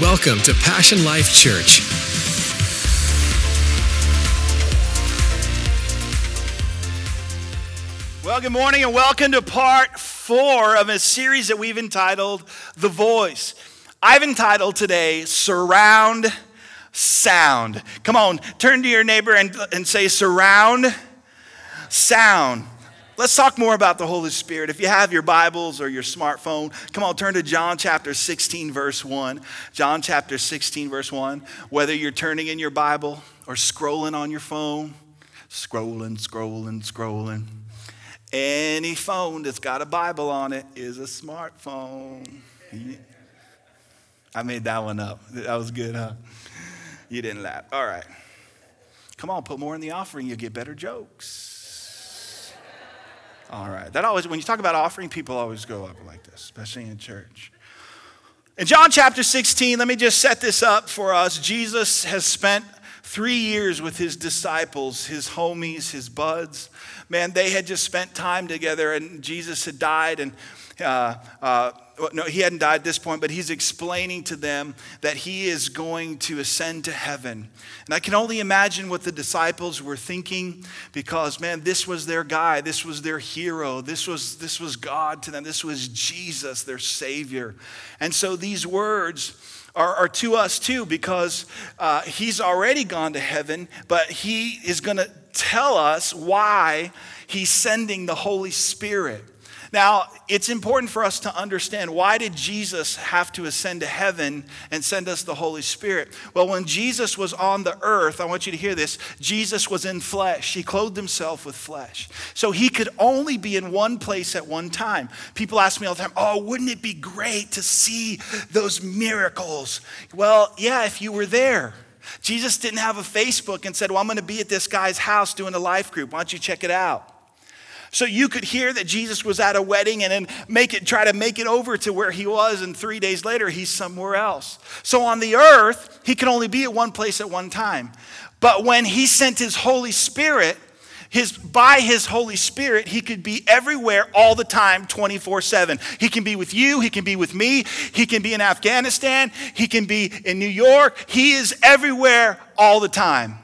Welcome to Passion Life Church. Well, good morning and welcome to part four of a series that we've entitled The Voice. I've entitled today Surround Sound. Come on, turn to your neighbor and, and say, Surround Sound. Let's talk more about the Holy Spirit. If you have your Bibles or your smartphone, come on, turn to John chapter 16, verse 1. John chapter 16, verse 1. Whether you're turning in your Bible or scrolling on your phone, scrolling, scrolling, scrolling. Any phone that's got a Bible on it is a smartphone. I made that one up. That was good, huh? You didn't laugh. All right. Come on, put more in the offering, you'll get better jokes. All right. That always, when you talk about offering, people always go up like this, especially in church. In John chapter 16, let me just set this up for us. Jesus has spent three years with his disciples, his homies, his buds. Man, they had just spent time together, and Jesus had died, and uh, uh, no, he hadn't died at this point, but he's explaining to them that he is going to ascend to heaven. And I can only imagine what the disciples were thinking because, man, this was their guy. This was their hero. This was, this was God to them. This was Jesus, their Savior. And so these words are, are to us too because uh, he's already gone to heaven, but he is going to tell us why he's sending the Holy Spirit. Now, it's important for us to understand why did Jesus have to ascend to heaven and send us the Holy Spirit? Well, when Jesus was on the earth, I want you to hear this, Jesus was in flesh. He clothed himself with flesh. So he could only be in one place at one time. People ask me all the time, "Oh, wouldn't it be great to see those miracles?" Well, yeah, if you were there. Jesus didn't have a Facebook and said, Well, I'm going to be at this guy's house doing a life group. Why don't you check it out? So you could hear that Jesus was at a wedding and then make it, try to make it over to where he was, and three days later, he's somewhere else. So on the earth, he can only be at one place at one time. But when he sent his Holy Spirit, his, by his Holy Spirit, he could be everywhere all the time, 24 7. He can be with you, he can be with me, he can be in Afghanistan, he can be in New York. He is everywhere all the time.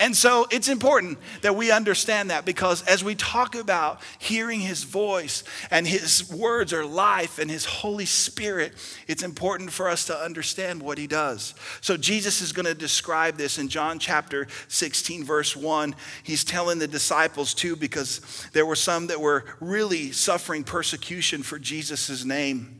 And so it's important that we understand that because as we talk about hearing his voice and his words are life and his Holy Spirit, it's important for us to understand what he does. So Jesus is going to describe this in John chapter 16, verse 1. He's telling the disciples too, because there were some that were really suffering persecution for Jesus' name.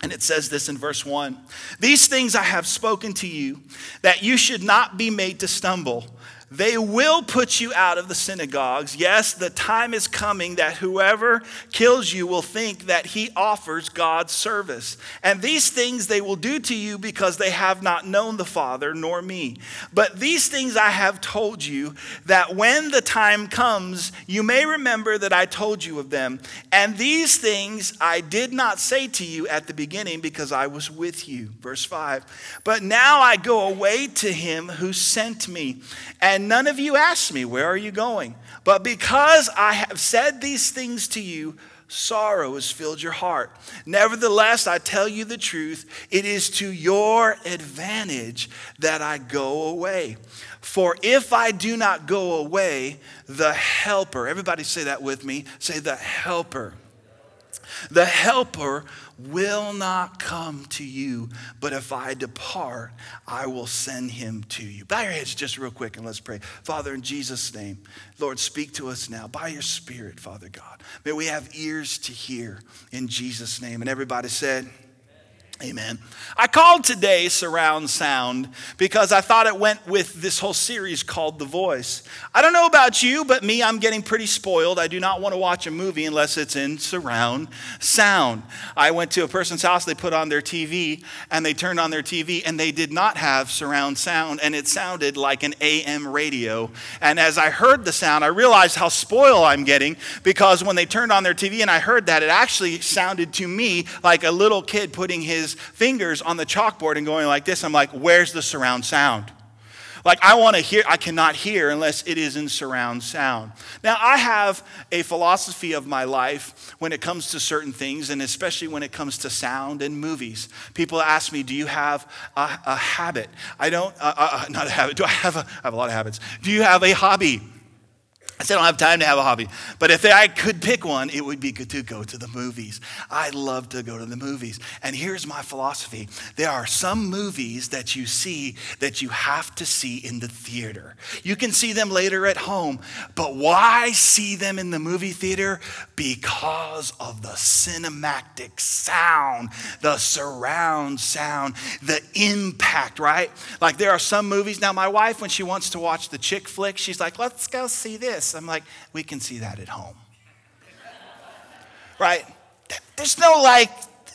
And it says this in verse 1 These things I have spoken to you, that you should not be made to stumble. They will put you out of the synagogues. Yes, the time is coming that whoever kills you will think that he offers God's service. And these things they will do to you because they have not known the Father nor me. But these things I have told you, that when the time comes, you may remember that I told you of them. And these things I did not say to you at the beginning because I was with you. Verse 5. But now I go away to him who sent me. And and none of you asked me, Where are you going? But because I have said these things to you, sorrow has filled your heart. Nevertheless, I tell you the truth, it is to your advantage that I go away. For if I do not go away, the helper, everybody say that with me, say the helper. The helper will not come to you, but if I depart, I will send him to you. Bow your heads just real quick and let's pray. Father, in Jesus' name, Lord, speak to us now by your Spirit, Father God. May we have ears to hear in Jesus' name. And everybody said, Amen. I called today Surround Sound because I thought it went with this whole series called The Voice. I don't know about you, but me, I'm getting pretty spoiled. I do not want to watch a movie unless it's in surround sound. I went to a person's house, they put on their TV, and they turned on their TV, and they did not have surround sound, and it sounded like an AM radio. And as I heard the sound, I realized how spoiled I'm getting because when they turned on their TV and I heard that, it actually sounded to me like a little kid putting his his fingers on the chalkboard and going like this. I'm like, where's the surround sound? Like, I want to hear, I cannot hear unless it is in surround sound. Now, I have a philosophy of my life when it comes to certain things, and especially when it comes to sound and movies. People ask me, Do you have a, a habit? I don't, uh, uh, uh not a habit. Do I have a, I have a lot of habits. Do you have a hobby? I said, I don't have time to have a hobby. But if I could pick one, it would be to go to the movies. I love to go to the movies. And here's my philosophy there are some movies that you see that you have to see in the theater. You can see them later at home, but why see them in the movie theater? Because of the cinematic sound, the surround sound, the impact, right? Like there are some movies. Now, my wife, when she wants to watch the chick flick, she's like, let's go see this. I'm like, we can see that at home. right? There's no like,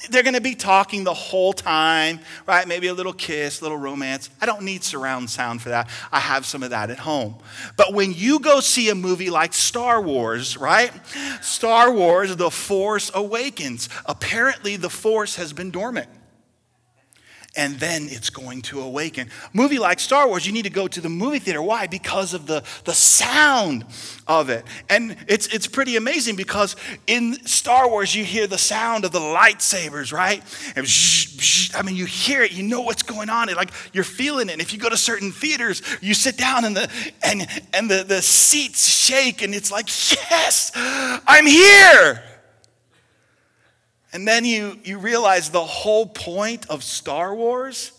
they're going to be talking the whole time, right? Maybe a little kiss, a little romance. I don't need surround sound for that. I have some of that at home. But when you go see a movie like Star Wars, right? Star Wars, The Force Awakens. Apparently, the Force has been dormant and then it's going to awaken. Movie like Star Wars, you need to go to the movie theater. Why? Because of the, the sound of it. And it's, it's pretty amazing because in Star Wars, you hear the sound of the lightsabers, right? And I mean, you hear it, you know what's going on. It, like you're feeling it. And if you go to certain theaters, you sit down and the and and the, the seats shake, and it's like, yes, I'm here. And then you, you realize the whole point of Star Wars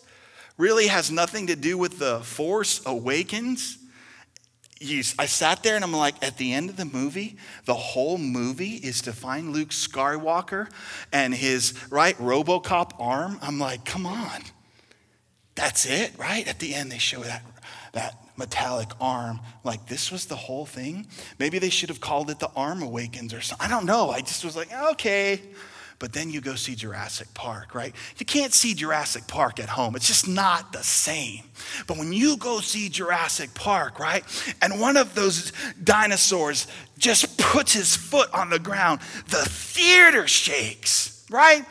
really has nothing to do with the Force Awakens. You, I sat there and I'm like, at the end of the movie, the whole movie is to find Luke Skywalker and his, right, Robocop arm. I'm like, come on. That's it, right? At the end, they show that, that metallic arm. Like, this was the whole thing? Maybe they should have called it the Arm Awakens or something. I don't know. I just was like, okay. But then you go see Jurassic Park, right? You can't see Jurassic Park at home. It's just not the same. But when you go see Jurassic Park, right? And one of those dinosaurs just puts his foot on the ground, the theater shakes, right?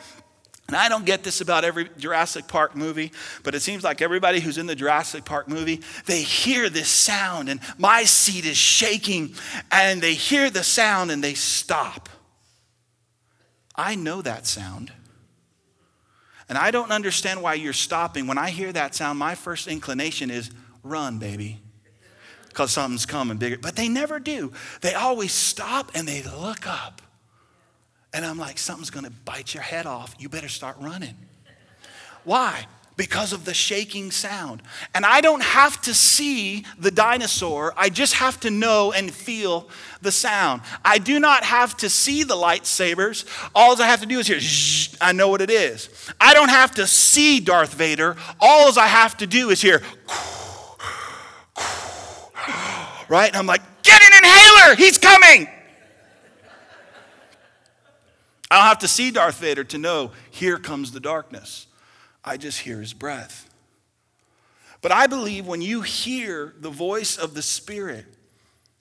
And I don't get this about every Jurassic Park movie, but it seems like everybody who's in the Jurassic Park movie, they hear this sound, and my seat is shaking, and they hear the sound and they stop. I know that sound. And I don't understand why you're stopping. When I hear that sound, my first inclination is run, baby, because something's coming bigger. But they never do. They always stop and they look up. And I'm like, something's going to bite your head off. You better start running. Why? Because of the shaking sound. And I don't have to see the dinosaur, I just have to know and feel the sound. I do not have to see the lightsabers. All I have to do is hear, I know what it is. I don't have to see Darth Vader. All I have to do is hear, right? And I'm like, get an inhaler, he's coming. I don't have to see Darth Vader to know, here comes the darkness. I just hear his breath. But I believe when you hear the voice of the Spirit,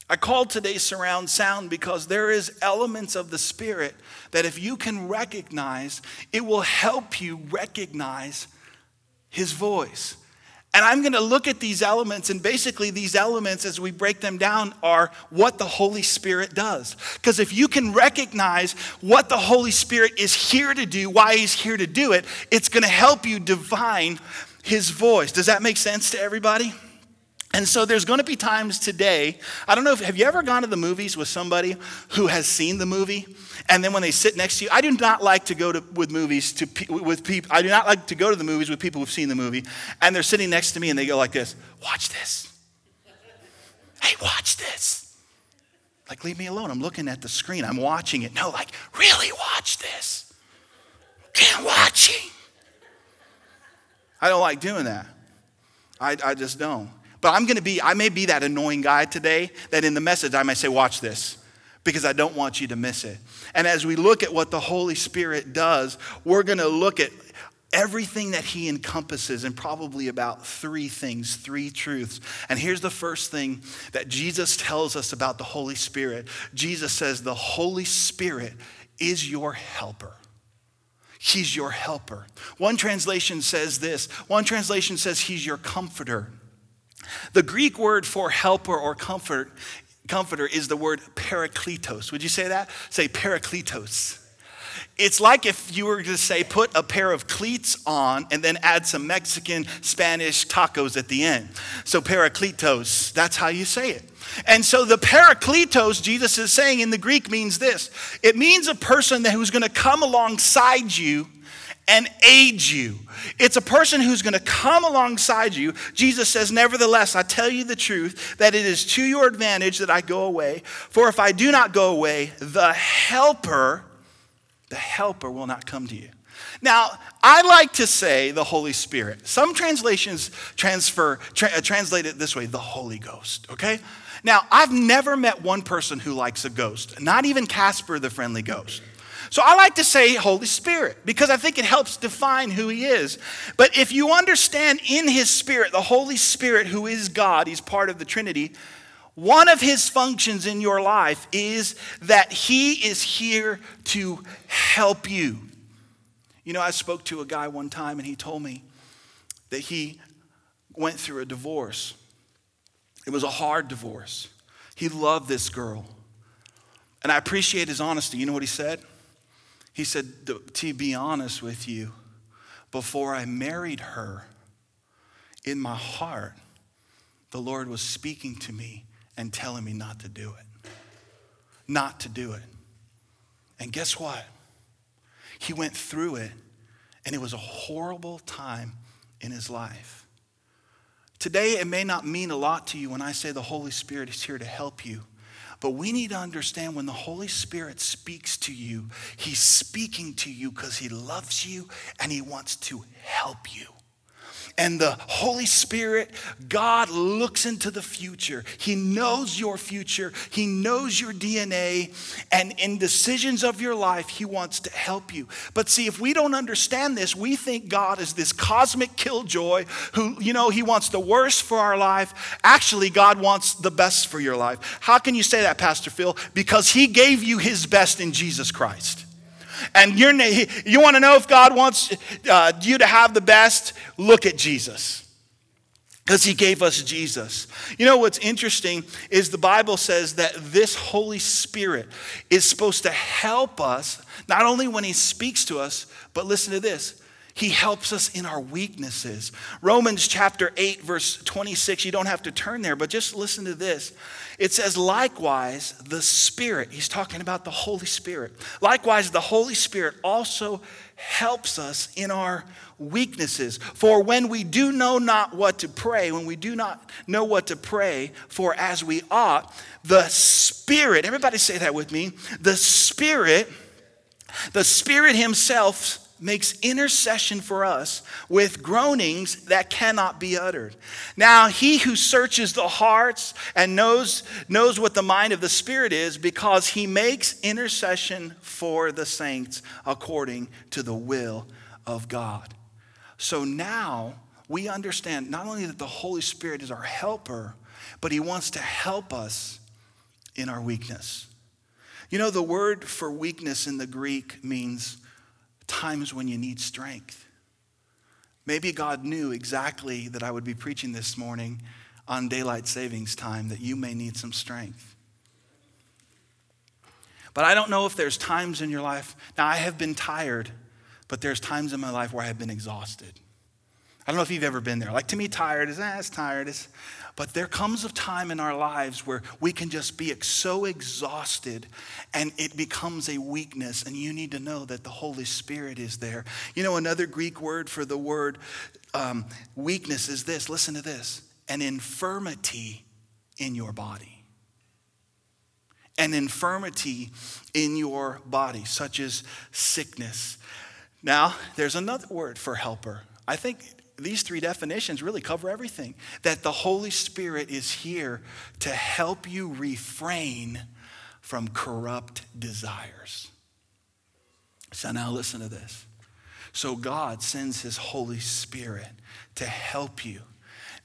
I call today surround sound because there is elements of the Spirit that if you can recognize, it will help you recognize his voice. And I'm going to look at these elements, and basically, these elements, as we break them down, are what the Holy Spirit does. Because if you can recognize what the Holy Spirit is here to do, why He's here to do it, it's going to help you divine His voice. Does that make sense to everybody? And so there's going to be times today. I don't know if have you ever gone to the movies with somebody who has seen the movie, and then when they sit next to you, I do not like to go to with movies to with people. I do not like to go to the movies with people who've seen the movie, and they're sitting next to me and they go like this: "Watch this. Hey, watch this." Like, leave me alone. I'm looking at the screen. I'm watching it. No, like, really watch this. Can't watching. I don't like doing that. I, I just don't. But I'm going to be, I may be that annoying guy today that in the message I may say, watch this, because I don't want you to miss it. And as we look at what the Holy Spirit does, we're going to look at everything that he encompasses and probably about three things, three truths. And here's the first thing that Jesus tells us about the Holy Spirit Jesus says, The Holy Spirit is your helper. He's your helper. One translation says this one translation says, He's your comforter. The Greek word for helper or comfort, comforter is the word parakletos. Would you say that? Say parakletos. It's like if you were to say, put a pair of cleats on and then add some Mexican, Spanish tacos at the end. So, parakletos, that's how you say it. And so, the parakletos, Jesus is saying in the Greek, means this it means a person who's going to come alongside you and aid you. It's a person who's going to come alongside you. Jesus says, Nevertheless, I tell you the truth, that it is to your advantage that I go away. For if I do not go away, the helper, the helper will not come to you. Now, I like to say the Holy Spirit. Some translations transfer, tra- uh, translate it this way the Holy Ghost, okay? Now, I've never met one person who likes a ghost, not even Casper the friendly ghost. So I like to say Holy Spirit because I think it helps define who He is. But if you understand in His Spirit, the Holy Spirit, who is God, He's part of the Trinity, one of His functions in your life is that He is here to help you. You know, I spoke to a guy one time and he told me that he went through a divorce. It was a hard divorce. He loved this girl. And I appreciate his honesty. You know what he said? He said, To be honest with you, before I married her, in my heart, the Lord was speaking to me and telling me not to do it. Not to do it. And guess what? He went through it, and it was a horrible time in his life. Today, it may not mean a lot to you when I say the Holy Spirit is here to help you. But we need to understand when the Holy Spirit speaks to you, He's speaking to you because He loves you and He wants to help you and the Holy Spirit, God looks into the future. He knows your future, He knows your DNA, and in decisions of your life, He wants to help you. But see, if we don't understand this, we think God is this cosmic killjoy who, you know, He wants the worst for our life. Actually, God wants the best for your life. How can you say that, Pastor Phil? Because He gave you His best in Jesus Christ. And you're, you want to know if God wants uh, you to have the best? Look at Jesus. Because he gave us Jesus. You know what's interesting is the Bible says that this Holy Spirit is supposed to help us, not only when he speaks to us, but listen to this he helps us in our weaknesses. Romans chapter 8, verse 26, you don't have to turn there, but just listen to this. It says, likewise, the Spirit, he's talking about the Holy Spirit. Likewise, the Holy Spirit also helps us in our weaknesses. For when we do know not what to pray, when we do not know what to pray for as we ought, the Spirit, everybody say that with me, the Spirit, the Spirit Himself makes intercession for us with groanings that cannot be uttered. Now, he who searches the hearts and knows, knows what the mind of the Spirit is because he makes intercession for the saints according to the will of God. So now we understand not only that the Holy Spirit is our helper, but he wants to help us in our weakness. You know, the word for weakness in the Greek means times when you need strength. Maybe God knew exactly that I would be preaching this morning on daylight savings time, that you may need some strength. But I don't know if there's times in your life. Now, I have been tired, but there's times in my life where I have been exhausted. I don't know if you've ever been there. Like to me, tired is, eh, it's tired. It's, but there comes a time in our lives where we can just be so exhausted and it becomes a weakness. And you need to know that the Holy Spirit is there. You know, another Greek word for the word um, weakness is this listen to this an infirmity in your body. An infirmity in your body, such as sickness. Now, there's another word for helper. I think these three definitions really cover everything. That the Holy Spirit is here to help you refrain from corrupt desires. So now listen to this. So God sends his Holy Spirit to help you.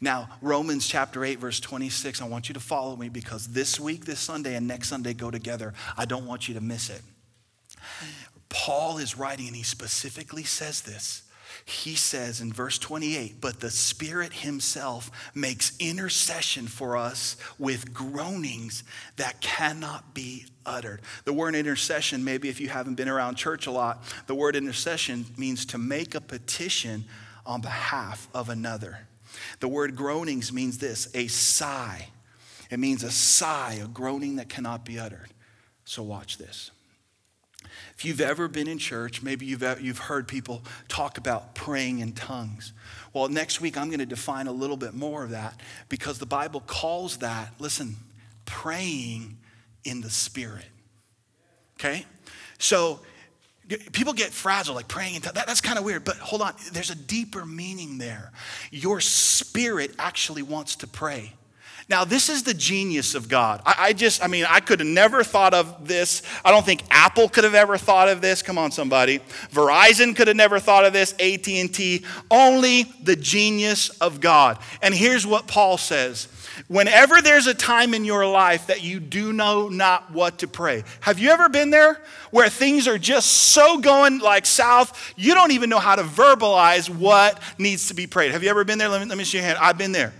Now, Romans chapter 8, verse 26, I want you to follow me because this week, this Sunday, and next Sunday go together. I don't want you to miss it. Paul is writing, and he specifically says this he says in verse 28 But the Spirit Himself makes intercession for us with groanings that cannot be uttered. The word intercession, maybe if you haven't been around church a lot, the word intercession means to make a petition on behalf of another. The word groanings means this a sigh. It means a sigh, a groaning that cannot be uttered. So watch this. If you've ever been in church, maybe you've, you've heard people talk about praying in tongues. Well, next week I'm going to define a little bit more of that because the Bible calls that, listen, praying in the Spirit. Okay? So people get fragile, like praying in tongues. That, that's kind of weird, but hold on. There's a deeper meaning there. Your spirit actually wants to pray. Now, this is the genius of God. I, I, just, I mean, I could have never thought of this. I don't think Apple could have ever thought of this. Come on, somebody. Verizon could have never thought of this. AT&T. Only the genius of God. And here's what Paul says. Whenever there's a time in your life that you do know not what to pray, have you ever been there where things are just so going like south, you don't even know how to verbalize what needs to be prayed? Have you ever been there? Let me, let me see your hand. I've been there.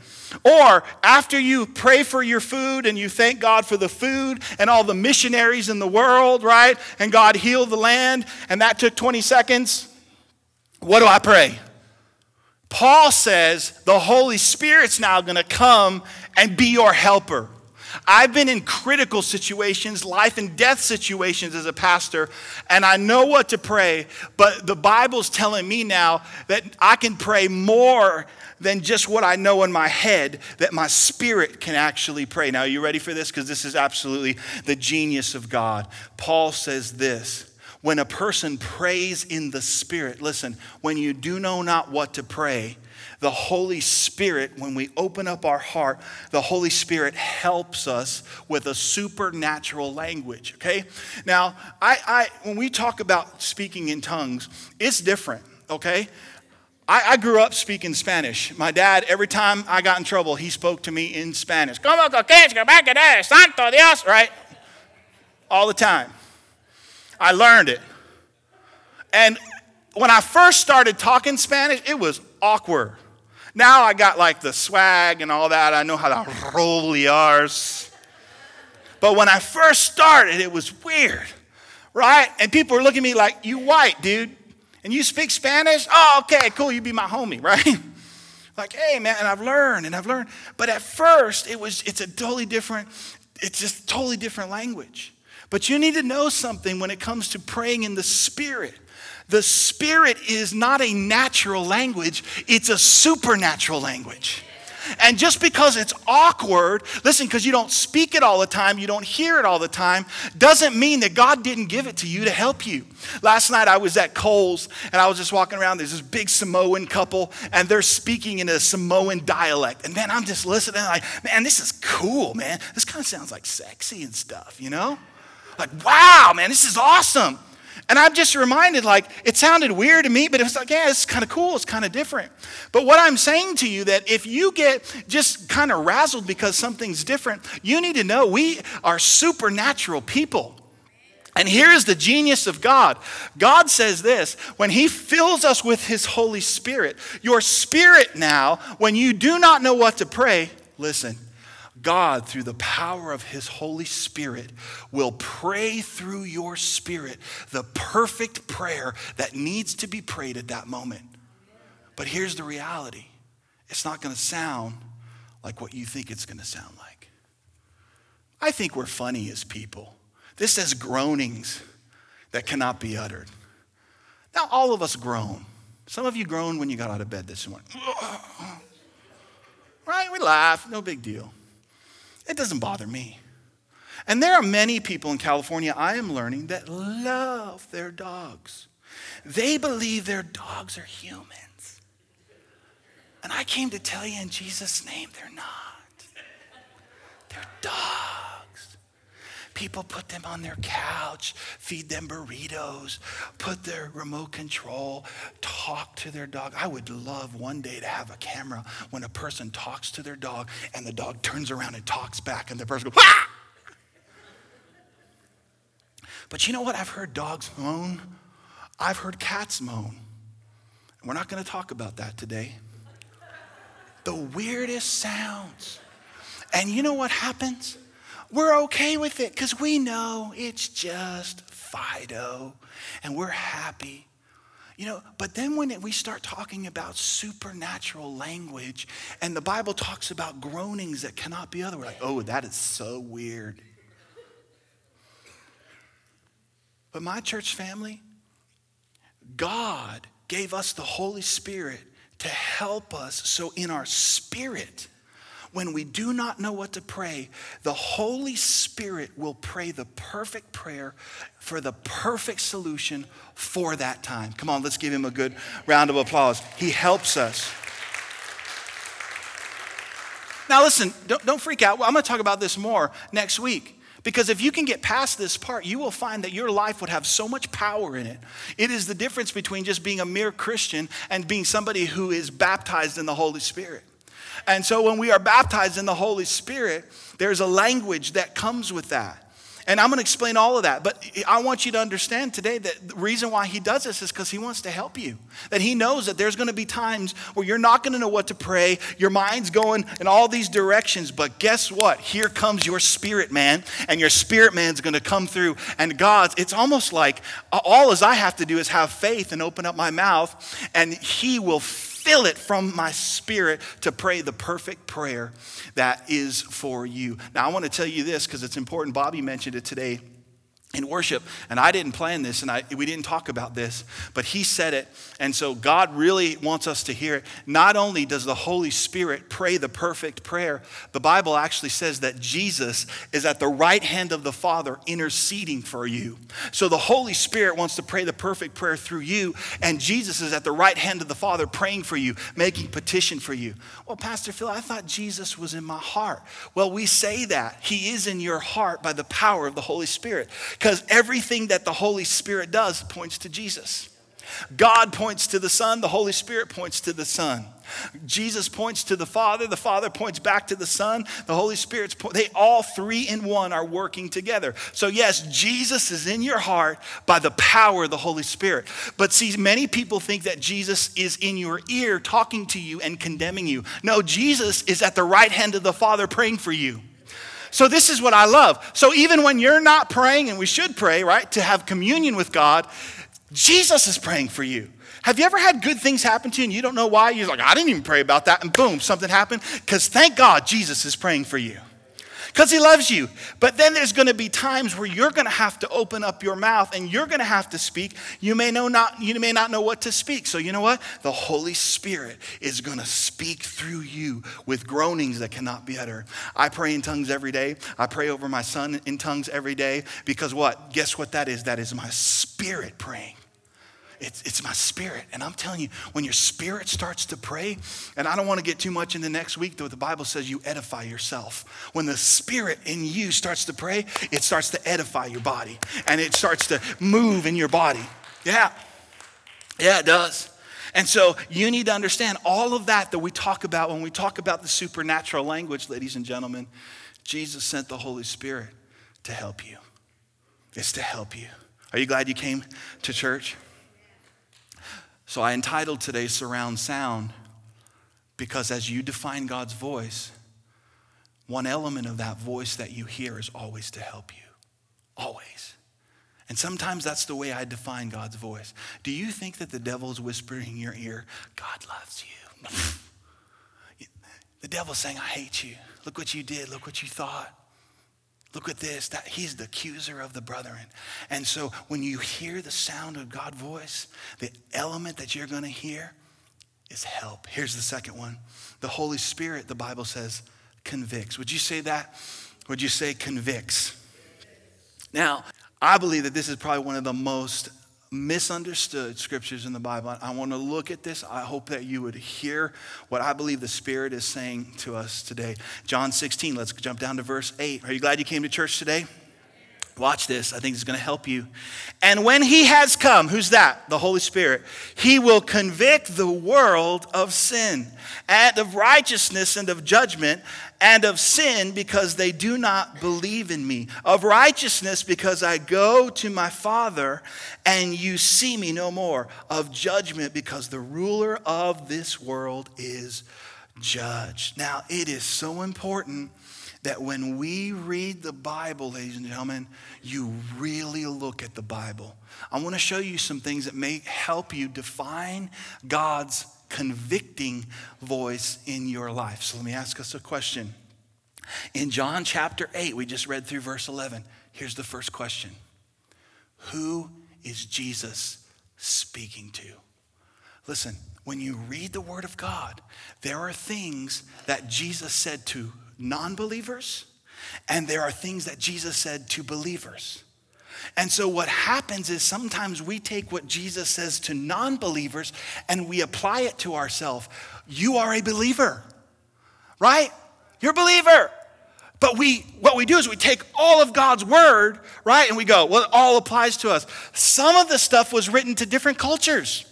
Or after you pray for your food and you thank God for the food and all the missionaries in the world, right? And God healed the land, and that took 20 seconds. What do I pray? Paul says the Holy Spirit's now going to come and be your helper. I've been in critical situations, life and death situations as a pastor, and I know what to pray, but the Bible's telling me now that I can pray more than just what I know in my head, that my spirit can actually pray. Now, are you ready for this? Because this is absolutely the genius of God. Paul says this when a person prays in the spirit, listen, when you do know not what to pray, the Holy Spirit, when we open up our heart, the Holy Spirit helps us with a supernatural language, okay? Now, I, I, when we talk about speaking in tongues, it's different, okay? I, I, grew up speaking Spanish. My dad, every time I got in trouble, he spoke to me in Spanish. Como que santo Dios, right? All the time. I learned it. And when I first started talking Spanish, it was awkward. Now I got like the swag and all that. I know how to roll the R's. But when I first started, it was weird, right? And people were looking at me like, you white, dude. And you speak Spanish? Oh, okay, cool. You be my homie, right? like, hey, man, and I've learned and I've learned. But at first, it was, it's a totally different, it's just totally different language. But you need to know something when it comes to praying in the Spirit. The Spirit is not a natural language, it's a supernatural language. And just because it's awkward, listen, because you don't speak it all the time, you don't hear it all the time, doesn't mean that God didn't give it to you to help you. Last night I was at Kohl's and I was just walking around. There's this big Samoan couple and they're speaking in a Samoan dialect. And man, I'm just listening, like, man, this is cool, man. This kind of sounds like sexy and stuff, you know? Like, wow, man, this is awesome. And I'm just reminded, like, it sounded weird to me, but it's like, yeah, it's kind of cool, it's kind of different. But what I'm saying to you that if you get just kind of razzled because something's different, you need to know we are supernatural people. And here's the genius of God. God says this when He fills us with His Holy Spirit, your spirit now, when you do not know what to pray, listen, God, through the power of His Holy Spirit, will pray through your spirit the perfect prayer that needs to be prayed at that moment. But here's the reality it's not going to sound like what you think it's going to sound like. I think we're funny as people. This says groanings that cannot be uttered. Now, all of us groan. Some of you groaned when you got out of bed this morning. Right? We laugh, no big deal. It doesn't bother me. And there are many people in California, I am learning, that love their dogs. They believe their dogs are humans. And I came to tell you in Jesus' name, they're not. They're dogs. People put them on their couch, feed them burritos, put their remote control, talk to their dog. I would love one day to have a camera when a person talks to their dog and the dog turns around and talks back and the person goes, ah! But you know what? I've heard dogs moan, I've heard cats moan. We're not going to talk about that today. The weirdest sounds. And you know what happens? We're okay with it because we know it's just Fido and we're happy. You know, but then when we start talking about supernatural language and the Bible talks about groanings that cannot be other, we're like, oh, that is so weird. But my church family, God gave us the Holy Spirit to help us so in our spirit, when we do not know what to pray, the Holy Spirit will pray the perfect prayer for the perfect solution for that time. Come on, let's give him a good round of applause. He helps us. Now, listen, don't, don't freak out. I'm going to talk about this more next week. Because if you can get past this part, you will find that your life would have so much power in it. It is the difference between just being a mere Christian and being somebody who is baptized in the Holy Spirit. And so when we are baptized in the Holy Spirit, there's a language that comes with that. And I'm going to explain all of that. But I want you to understand today that the reason why he does this is because he wants to help you. That he knows that there's going to be times where you're not going to know what to pray. Your mind's going in all these directions. But guess what? Here comes your spirit man. And your spirit man's going to come through. And God's, it's almost like all as I have to do is have faith and open up my mouth. And he will fill it from my spirit to pray the perfect prayer that is for you. Now, I want to tell you this because it's important. Bobby mentioned it today in worship and i didn't plan this and I, we didn't talk about this but he said it and so god really wants us to hear it. Not only does the holy spirit pray the perfect prayer the bible actually says that jesus is at the right hand of the father interceding for you. So the holy spirit wants to pray the perfect prayer through you and jesus is at the right hand of the father praying for you making petition for you. Well pastor phil i thought jesus was in my heart. Well we say that. He is in your heart by the power of the holy spirit because everything that the Holy Spirit does points to Jesus. God points to the Son, the Holy Spirit points to the Son. Jesus points to the Father, the Father points back to the Son, the Holy Spirit's point, they all three in one are working together. So yes, Jesus is in your heart by the power of the Holy Spirit. But see, many people think that Jesus is in your ear talking to you and condemning you. No, Jesus is at the right hand of the Father praying for you. So, this is what I love. So, even when you're not praying, and we should pray, right, to have communion with God, Jesus is praying for you. Have you ever had good things happen to you and you don't know why? You're like, I didn't even pray about that, and boom, something happened? Because thank God Jesus is praying for you because he loves you. But then there's going to be times where you're going to have to open up your mouth and you're going to have to speak. You may know not you may not know what to speak. So you know what? The Holy Spirit is going to speak through you with groanings that cannot be uttered. I pray in tongues every day. I pray over my son in tongues every day because what? Guess what that is? That is my spirit praying. It's, it's my spirit. And I'm telling you, when your spirit starts to pray, and I don't want to get too much into next week, though the Bible says you edify yourself. When the spirit in you starts to pray, it starts to edify your body and it starts to move in your body. Yeah. Yeah, it does. And so you need to understand all of that that we talk about when we talk about the supernatural language, ladies and gentlemen. Jesus sent the Holy Spirit to help you. It's to help you. Are you glad you came to church? So I entitled today Surround Sound because as you define God's voice, one element of that voice that you hear is always to help you. Always. And sometimes that's the way I define God's voice. Do you think that the devil is whispering in your ear, God loves you? the devil's saying, I hate you. Look what you did. Look what you thought. Look at this. That he's the accuser of the brethren. And so when you hear the sound of God's voice, the element that you're going to hear is help. Here's the second one. The Holy Spirit, the Bible says, convicts. Would you say that? Would you say convicts? Now, I believe that this is probably one of the most misunderstood scriptures in the Bible. I want to look at this. I hope that you would hear what I believe the Spirit is saying to us today. John 16, let's jump down to verse 8. Are you glad you came to church today? Watch this. I think it's going to help you. And when he has come, who's that? The Holy Spirit. He will convict the world of sin and of righteousness and of judgment and of sin because they do not believe in me. Of righteousness because I go to my Father and you see me no more. Of judgment because the ruler of this world is judged. Now, it is so important that when we read the Bible, ladies and gentlemen, you really look at the Bible. I want to show you some things that may help you define God's convicting voice in your life. So let me ask us a question. In John chapter 8, we just read through verse 11. Here's the first question Who is Jesus speaking to? Listen, when you read the Word of God, there are things that Jesus said to non believers, and there are things that Jesus said to believers. And so, what happens is sometimes we take what Jesus says to non believers and we apply it to ourselves. You are a believer, right? You're a believer. But we, what we do is we take all of God's word, right? And we go, well, it all applies to us. Some of the stuff was written to different cultures.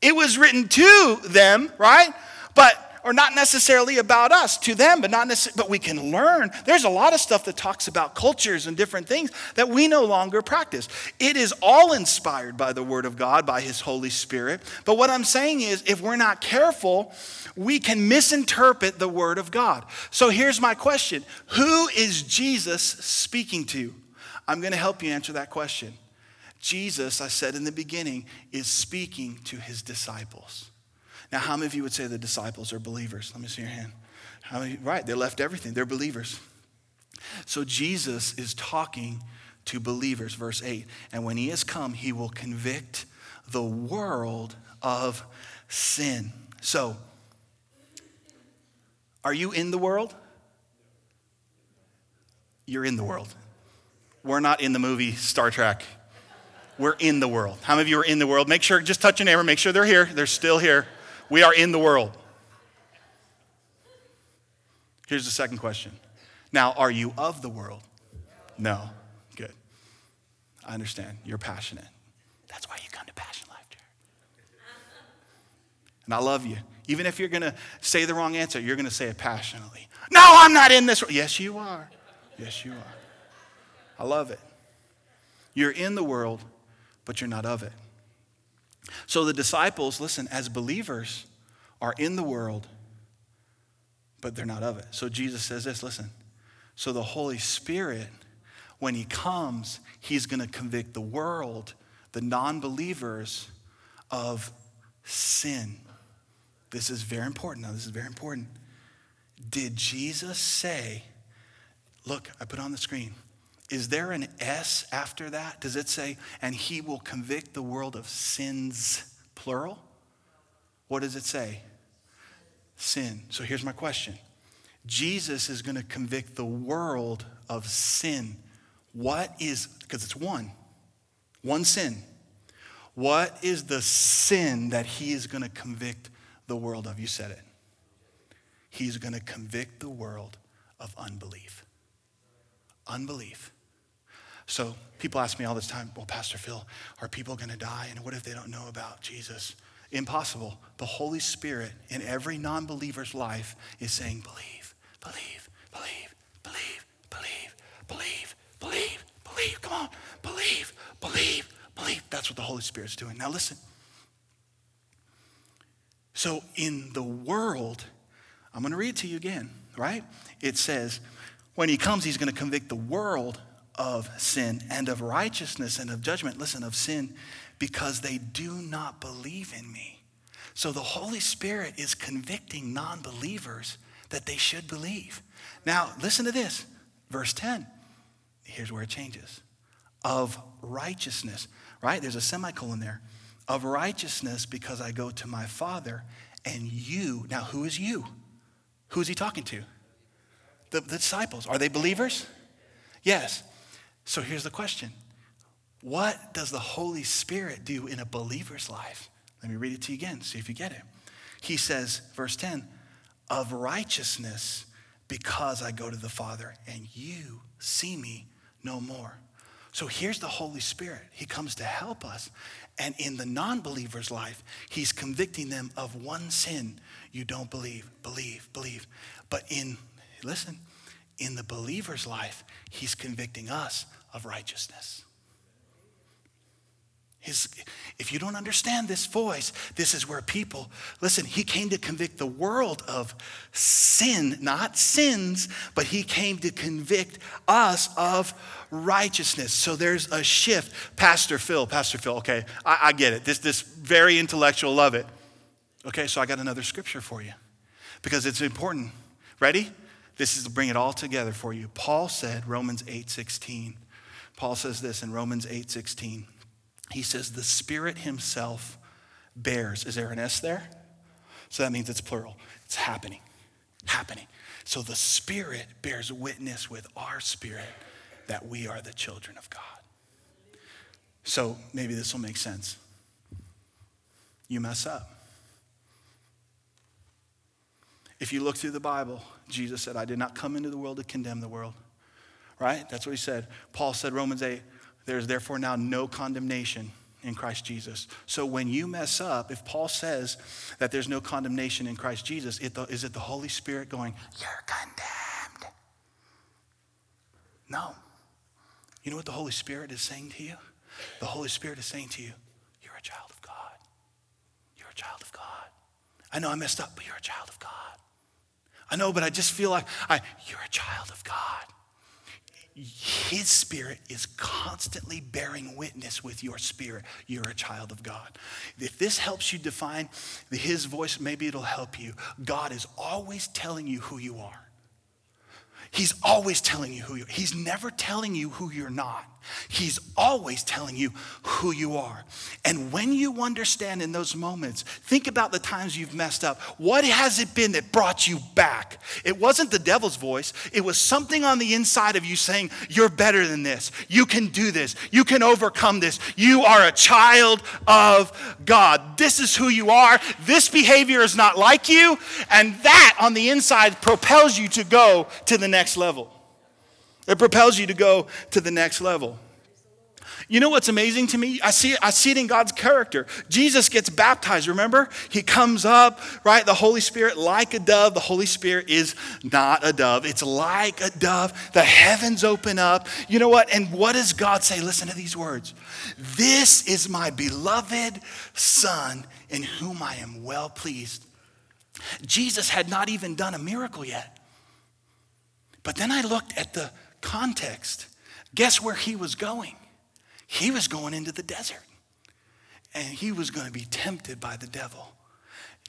It was written to them, right? But or not necessarily about us to them, but not necessarily, but we can learn. There's a lot of stuff that talks about cultures and different things that we no longer practice. It is all inspired by the Word of God, by His Holy Spirit. But what I'm saying is, if we're not careful, we can misinterpret the Word of God. So here's my question Who is Jesus speaking to? I'm going to help you answer that question. Jesus, I said in the beginning, is speaking to his disciples. Now, how many of you would say the disciples are believers? Let me see your hand. How many? Right, they left everything. They're believers. So Jesus is talking to believers, verse 8. And when he has come, he will convict the world of sin. So, are you in the world? You're in the world. We're not in the movie Star Trek. We're in the world. How many of you are in the world? Make sure, just touch your neighbor, make sure they're here. They're still here. We are in the world. Here's the second question. Now, are you of the world? No. Good. I understand. You're passionate. That's why you come to Passion Life Church. And I love you. Even if you're going to say the wrong answer, you're going to say it passionately. No, I'm not in this. Yes, you are. Yes, you are. I love it. You're in the world, but you're not of it. So the disciples, listen, as believers, are in the world, but they're not of it. So Jesus says this listen. So the Holy Spirit, when He comes, He's going to convict the world, the non believers, of sin. This is very important. Now, this is very important. Did Jesus say, look, I put on the screen, is there an S after that? Does it say, and he will convict the world of sins, plural? What does it say? Sin. So here's my question Jesus is going to convict the world of sin. What is, because it's one, one sin. What is the sin that he is going to convict the world of? You said it. He's going to convict the world of unbelief. Unbelief. So people ask me all this time, well, Pastor Phil, are people going to die? And what if they don't know about Jesus? Impossible. The Holy Spirit in every non believer's life is saying, believe, believe, believe, believe, believe, believe, believe, believe. Come on, believe, believe, believe. That's what the Holy Spirit's doing. Now listen. So in the world, I'm going to read to you again, right? It says, when he comes, he's going to convict the world of sin and of righteousness and of judgment. Listen, of sin, because they do not believe in me. So the Holy Spirit is convicting non believers that they should believe. Now, listen to this. Verse 10. Here's where it changes. Of righteousness, right? There's a semicolon there. Of righteousness because I go to my Father and you. Now, who is you? Who is he talking to? The, the disciples. Are they believers? Yes. So here's the question What does the Holy Spirit do in a believer's life? Let me read it to you again, see if you get it. He says, verse 10, of righteousness because I go to the Father and you see me no more. So here's the Holy Spirit. He comes to help us. And in the non believer's life, He's convicting them of one sin. You don't believe, believe, believe. But in, listen, in the believer's life, He's convicting us of righteousness. His, if you don't understand this voice, this is where people, listen, he came to convict the world of sin, not sins, but he came to convict us of righteousness. So there's a shift. Pastor Phil, Pastor Phil, okay, I, I get it. This, this very intellectual, love it. Okay, so I got another scripture for you because it's important. Ready? This is to bring it all together for you. Paul said, Romans 8 16. Paul says this in Romans 8 16. He says, The Spirit Himself bears. Is there an S there? So that means it's plural. It's happening. Happening. So the Spirit bears witness with our spirit that we are the children of God. So maybe this will make sense. You mess up. If you look through the Bible, Jesus said, I did not come into the world to condemn the world. Right? That's what he said. Paul said, Romans 8, there is therefore now no condemnation in Christ Jesus. So when you mess up, if Paul says that there's no condemnation in Christ Jesus, is it the Holy Spirit going, You're condemned? No. You know what the Holy Spirit is saying to you? The Holy Spirit is saying to you, You're a child of God. You're a child of God. I know I messed up, but you're a child of God. I know, but I just feel like I, you're a child of God. His spirit is constantly bearing witness with your spirit. You're a child of God. If this helps you define his voice, maybe it'll help you. God is always telling you who you are. He's always telling you who you are. He's never telling you who you're not. He's always telling you who you are. And when you understand in those moments, think about the times you've messed up. What has it been that brought you back? It wasn't the devil's voice, it was something on the inside of you saying, You're better than this. You can do this. You can overcome this. You are a child of God. This is who you are. This behavior is not like you. And that on the inside propels you to go to the next level. It propels you to go to the next level. You know what's amazing to me? I see, I see it in God's character. Jesus gets baptized, remember? He comes up, right? The Holy Spirit, like a dove. The Holy Spirit is not a dove, it's like a dove. The heavens open up. You know what? And what does God say? Listen to these words This is my beloved Son in whom I am well pleased. Jesus had not even done a miracle yet. But then I looked at the context. Guess where he was going? He was going into the desert. And he was going to be tempted by the devil.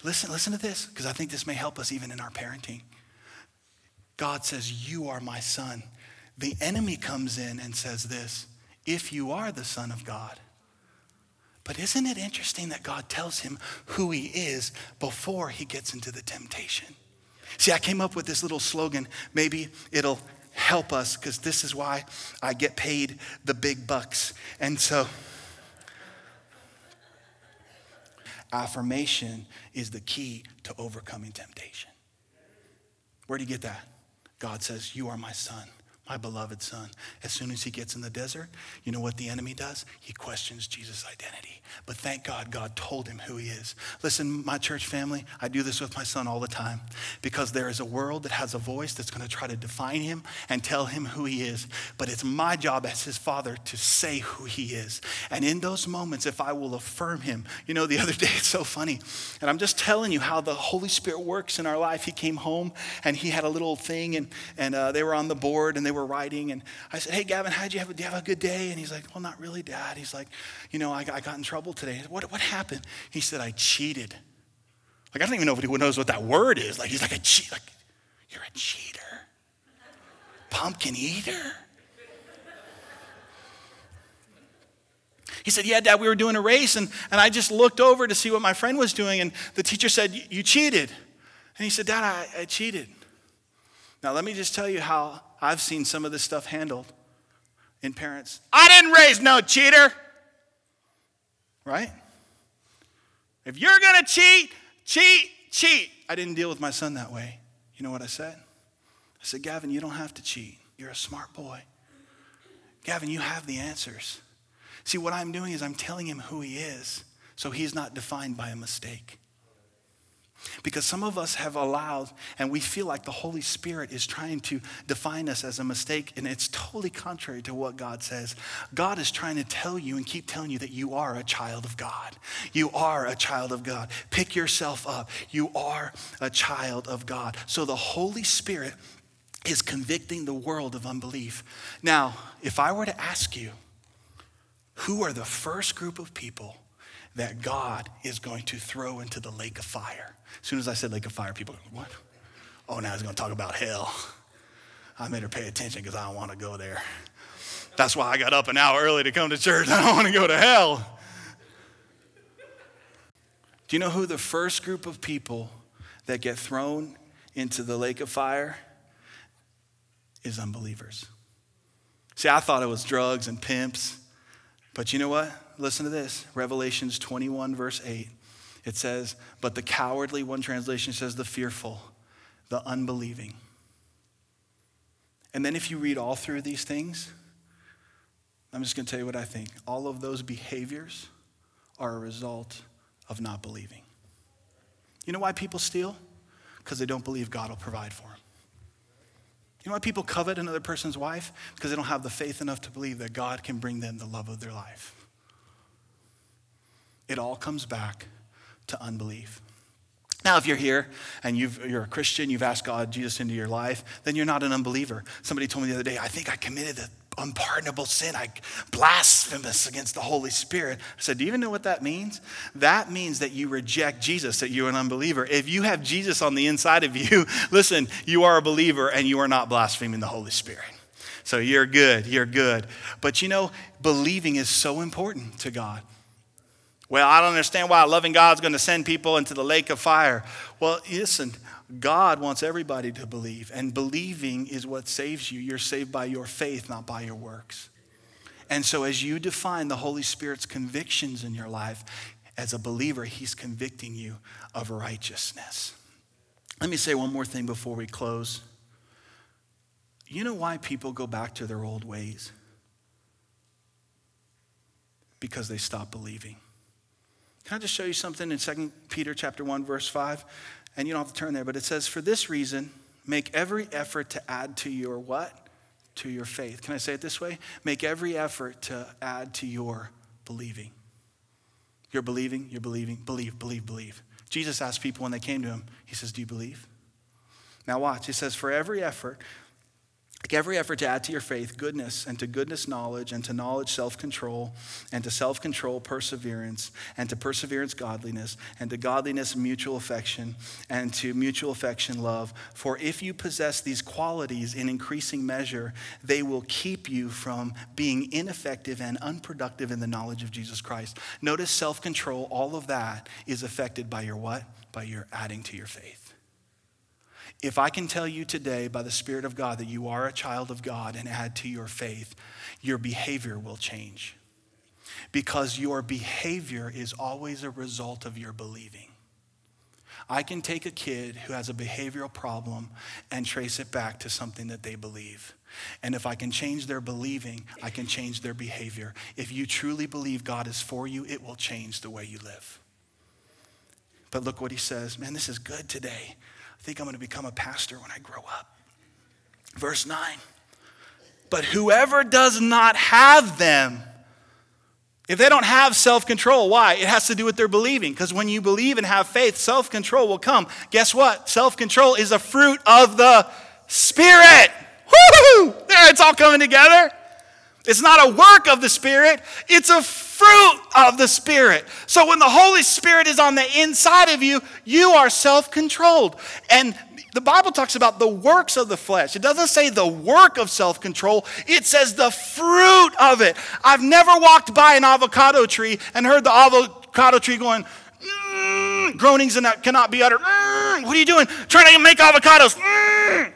Listen, listen to this, because I think this may help us even in our parenting. God says, You are my son. The enemy comes in and says this if you are the son of God. But isn't it interesting that God tells him who he is before he gets into the temptation? See, I came up with this little slogan. Maybe it'll help us because this is why I get paid the big bucks. And so, affirmation is the key to overcoming temptation. Where do you get that? God says, You are my son my beloved son. As soon as he gets in the desert, you know what the enemy does? He questions Jesus' identity. But thank God, God told him who he is. Listen, my church family, I do this with my son all the time because there is a world that has a voice that's going to try to define him and tell him who he is. But it's my job as his father to say who he is. And in those moments, if I will affirm him, you know, the other day, it's so funny. And I'm just telling you how the Holy Spirit works in our life. He came home and he had a little thing, and, and uh, they were on the board and they were were writing, and I said, Hey, Gavin, how'd you have, you have a good day? And he's like, Well, not really, Dad. He's like, You know, I, I got in trouble today. What, what happened? He said, I cheated. Like, I don't even know if anyone knows what that word is. Like, he's like, a cheat. Like, you're a cheater. Pumpkin eater. He said, Yeah, Dad, we were doing a race, and, and I just looked over to see what my friend was doing, and the teacher said, You cheated. And he said, Dad, I, I cheated. Now, let me just tell you how I've seen some of this stuff handled in parents. I didn't raise no cheater. Right? If you're going to cheat, cheat, cheat. I didn't deal with my son that way. You know what I said? I said, Gavin, you don't have to cheat. You're a smart boy. Gavin, you have the answers. See, what I'm doing is I'm telling him who he is so he's not defined by a mistake. Because some of us have allowed, and we feel like the Holy Spirit is trying to define us as a mistake, and it's totally contrary to what God says. God is trying to tell you and keep telling you that you are a child of God. You are a child of God. Pick yourself up. You are a child of God. So the Holy Spirit is convicting the world of unbelief. Now, if I were to ask you, who are the first group of people that God is going to throw into the lake of fire? As soon as I said lake of fire, people go, what? Oh, now he's going to talk about hell. I made her pay attention because I don't want to go there. That's why I got up an hour early to come to church. I don't want to go to hell. Do you know who the first group of people that get thrown into the lake of fire is unbelievers? See, I thought it was drugs and pimps, but you know what? Listen to this Revelations 21, verse 8. It says, but the cowardly, one translation says the fearful, the unbelieving. And then if you read all through these things, I'm just going to tell you what I think. All of those behaviors are a result of not believing. You know why people steal? Because they don't believe God will provide for them. You know why people covet another person's wife? Because they don't have the faith enough to believe that God can bring them the love of their life. It all comes back to unbelief. Now, if you're here and you are a Christian, you've asked God, Jesus, into your life, then you're not an unbeliever. Somebody told me the other day, I think I committed an unpardonable sin. I blasphemous against the Holy Spirit. I said, Do you even know what that means? That means that you reject Jesus, that you're an unbeliever. If you have Jesus on the inside of you, listen, you are a believer and you are not blaspheming the Holy Spirit. So you're good, you're good. But you know, believing is so important to God. Well, I don't understand why a loving God's going to send people into the lake of fire. Well, listen, God wants everybody to believe, and believing is what saves you. You're saved by your faith, not by your works. And so, as you define the Holy Spirit's convictions in your life, as a believer, He's convicting you of righteousness. Let me say one more thing before we close. You know why people go back to their old ways? Because they stop believing. Can I just show you something in 2 Peter chapter 1 verse 5? And you don't have to turn there, but it says for this reason make every effort to add to your what? To your faith. Can I say it this way? Make every effort to add to your believing. You're believing, you're believing, believe, believe, believe. Jesus asked people when they came to him, he says, "Do you believe?" Now watch. He says, "For every effort Make every effort to add to your faith goodness, and to goodness, knowledge, and to knowledge, self control, and to self control, perseverance, and to perseverance, godliness, and to godliness, mutual affection, and to mutual affection, love. For if you possess these qualities in increasing measure, they will keep you from being ineffective and unproductive in the knowledge of Jesus Christ. Notice self control, all of that is affected by your what? By your adding to your faith. If I can tell you today by the Spirit of God that you are a child of God and add to your faith, your behavior will change. Because your behavior is always a result of your believing. I can take a kid who has a behavioral problem and trace it back to something that they believe. And if I can change their believing, I can change their behavior. If you truly believe God is for you, it will change the way you live. But look what he says. Man, this is good today. I think I'm going to become a pastor when I grow up. Verse 9. But whoever does not have them, if they don't have self control, why? It has to do with their believing. Because when you believe and have faith, self control will come. Guess what? Self control is a fruit of the Spirit. Woo! There, it's all coming together. It's not a work of the Spirit, it's a fruit of the Spirit. So when the Holy Spirit is on the inside of you, you are self controlled. And the Bible talks about the works of the flesh. It doesn't say the work of self control, it says the fruit of it. I've never walked by an avocado tree and heard the avocado tree going, mm, groanings that cannot be uttered. Mm, what are you doing? Trying to make avocados. Mm.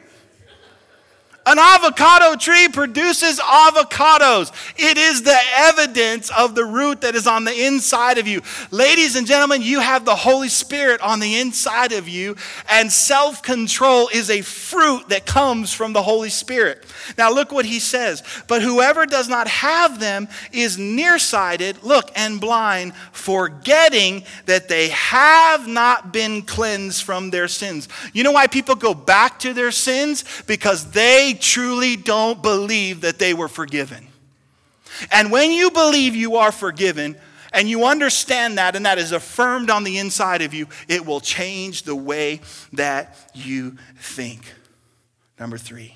An avocado tree produces avocados. It is the evidence of the root that is on the inside of you. Ladies and gentlemen, you have the Holy Spirit on the inside of you, and self control is a fruit that comes from the Holy Spirit. Now, look what he says. But whoever does not have them is nearsighted, look, and blind, forgetting that they have not been cleansed from their sins. You know why people go back to their sins? Because they truly don't believe that they were forgiven. And when you believe you are forgiven, and you understand that, and that is affirmed on the inside of you, it will change the way that you think. Number three,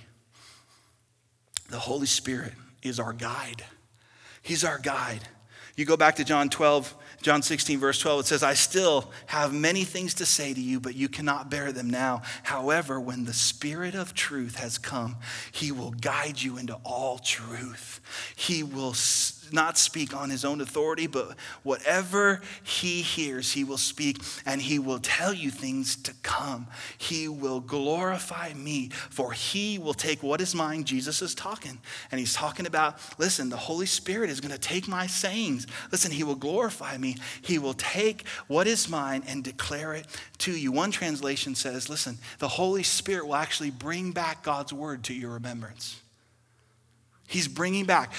the Holy Spirit is our guide. He's our guide. You go back to John 12, John 16, verse 12, it says, I still have many things to say to you, but you cannot bear them now. However, when the Spirit of truth has come, he will guide you into all truth. He will not speak on his own authority, but whatever he hears, he will speak, and he will tell you things to come. He will glorify me, for he will take what is mine. Jesus is talking, and he's talking about listen, the Holy Spirit is going to take my sayings. Listen, he will glorify me. He will take what is mine and declare it to you. One translation says, listen, the Holy Spirit will actually bring back God's word to your remembrance. He's bringing back.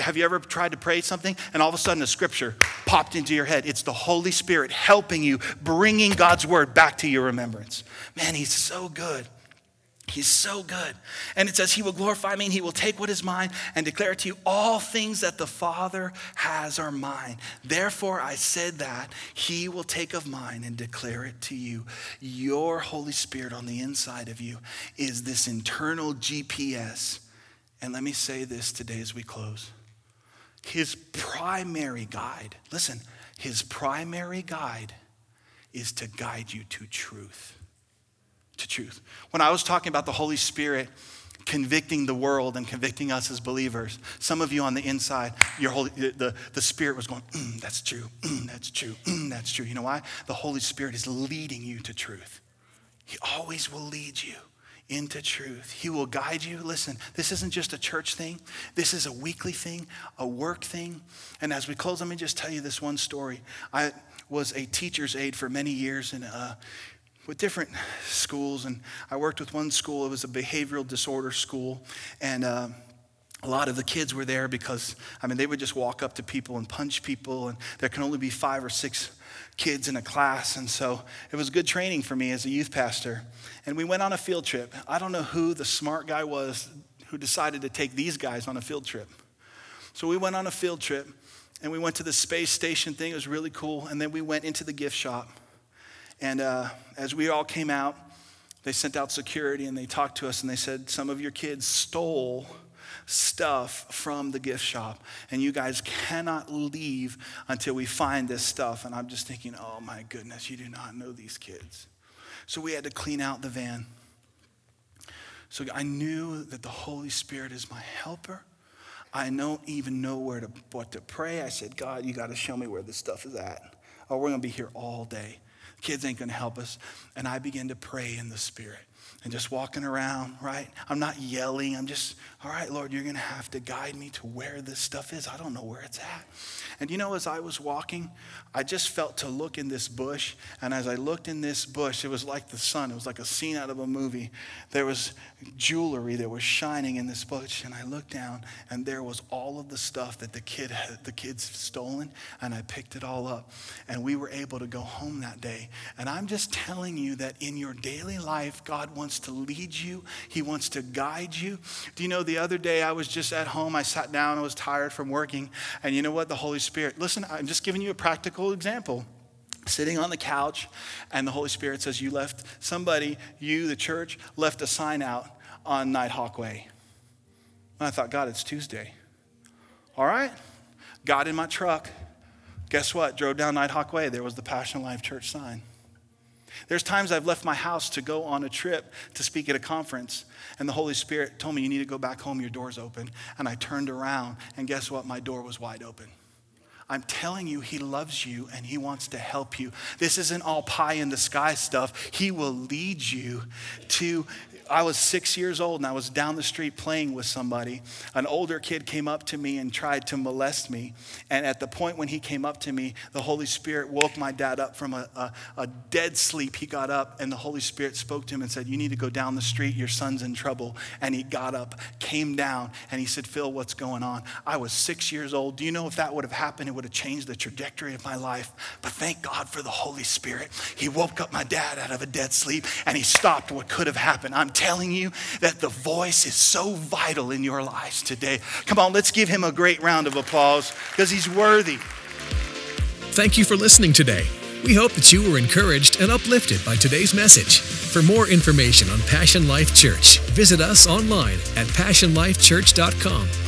have you ever tried to pray something and all of a sudden a scripture popped into your head? It's the Holy Spirit helping you, bringing God's word back to your remembrance. Man, He's so good. He's so good. And it says, He will glorify me and He will take what is mine and declare it to you all things that the Father has are mine. Therefore, I said that He will take of mine and declare it to you. Your Holy Spirit on the inside of you is this internal GPS and let me say this today as we close. His primary guide, listen, his primary guide is to guide you to truth. To truth. When I was talking about the Holy Spirit convicting the world and convicting us as believers, some of you on the inside, your Holy, the, the Spirit was going, mm, that's true, mm, that's true, mm, that's true. You know why? The Holy Spirit is leading you to truth. He always will lead you into truth. He will guide you. Listen, this isn't just a church thing, this is a weekly thing, a work thing. And as we close, let me just tell you this one story. I was a teacher's aide for many years in, uh, with different schools, and I worked with one school, it was a behavioral disorder school. And uh, a lot of the kids were there because, I mean, they would just walk up to people and punch people, and there can only be five or six kids in a class. And so it was good training for me as a youth pastor. And we went on a field trip. I don't know who the smart guy was who decided to take these guys on a field trip. So we went on a field trip and we went to the space station thing. It was really cool. And then we went into the gift shop. And uh, as we all came out, they sent out security and they talked to us and they said, Some of your kids stole stuff from the gift shop. And you guys cannot leave until we find this stuff. And I'm just thinking, oh my goodness, you do not know these kids. So we had to clean out the van. So I knew that the Holy Spirit is my helper. I don't even know where to what to pray. I said, God, you got to show me where this stuff is at. Or we're going to be here all day. Kids ain't to help us. And I began to pray in the Spirit and just walking around, right? I'm not yelling. I'm just, all right, Lord, you're going to have to guide me to where this stuff is. I don't know where it's at. And you know, as I was walking, I just felt to look in this bush. And as I looked in this bush, it was like the sun. It was like a scene out of a movie. There was jewelry that was shining in this bush. And I looked down, and there was all of the stuff that the kid had, the kids stolen. And I picked it all up. And we were able to go home that day. And I'm just telling you that in your daily life, God wants to lead you. He wants to guide you. Do you know the other day I was just at home, I sat down, I was tired from working, and you know what? The Holy Spirit, listen, I'm just giving you a practical example. Sitting on the couch, and the Holy Spirit says, You left somebody, you, the church, left a sign out on Nighthawk Way. And I thought, God, it's Tuesday. All right, got in my truck. Guess what? Drove down Nighthawk Way. There was the Passion Life Church sign. There's times I've left my house to go on a trip to speak at a conference, and the Holy Spirit told me, You need to go back home, your door's open. And I turned around, and guess what? My door was wide open. I'm telling you, He loves you and He wants to help you. This isn't all pie in the sky stuff. He will lead you to I was six years old and I was down the street playing with somebody. An older kid came up to me and tried to molest me. And at the point when he came up to me, the Holy Spirit woke my dad up from a, a, a dead sleep. He got up and the Holy Spirit spoke to him and said, You need to go down the street. Your son's in trouble. And he got up, came down, and he said, Phil, what's going on? I was six years old. Do you know if that would have happened, it would have changed the trajectory of my life? But thank God for the Holy Spirit. He woke up my dad out of a dead sleep and he stopped what could have happened. I'm telling you that the voice is so vital in your lives today. Come on, let's give him a great round of applause because he's worthy. Thank you for listening today. We hope that you were encouraged and uplifted by today's message. For more information on Passion Life Church, visit us online at passionlifechurch.com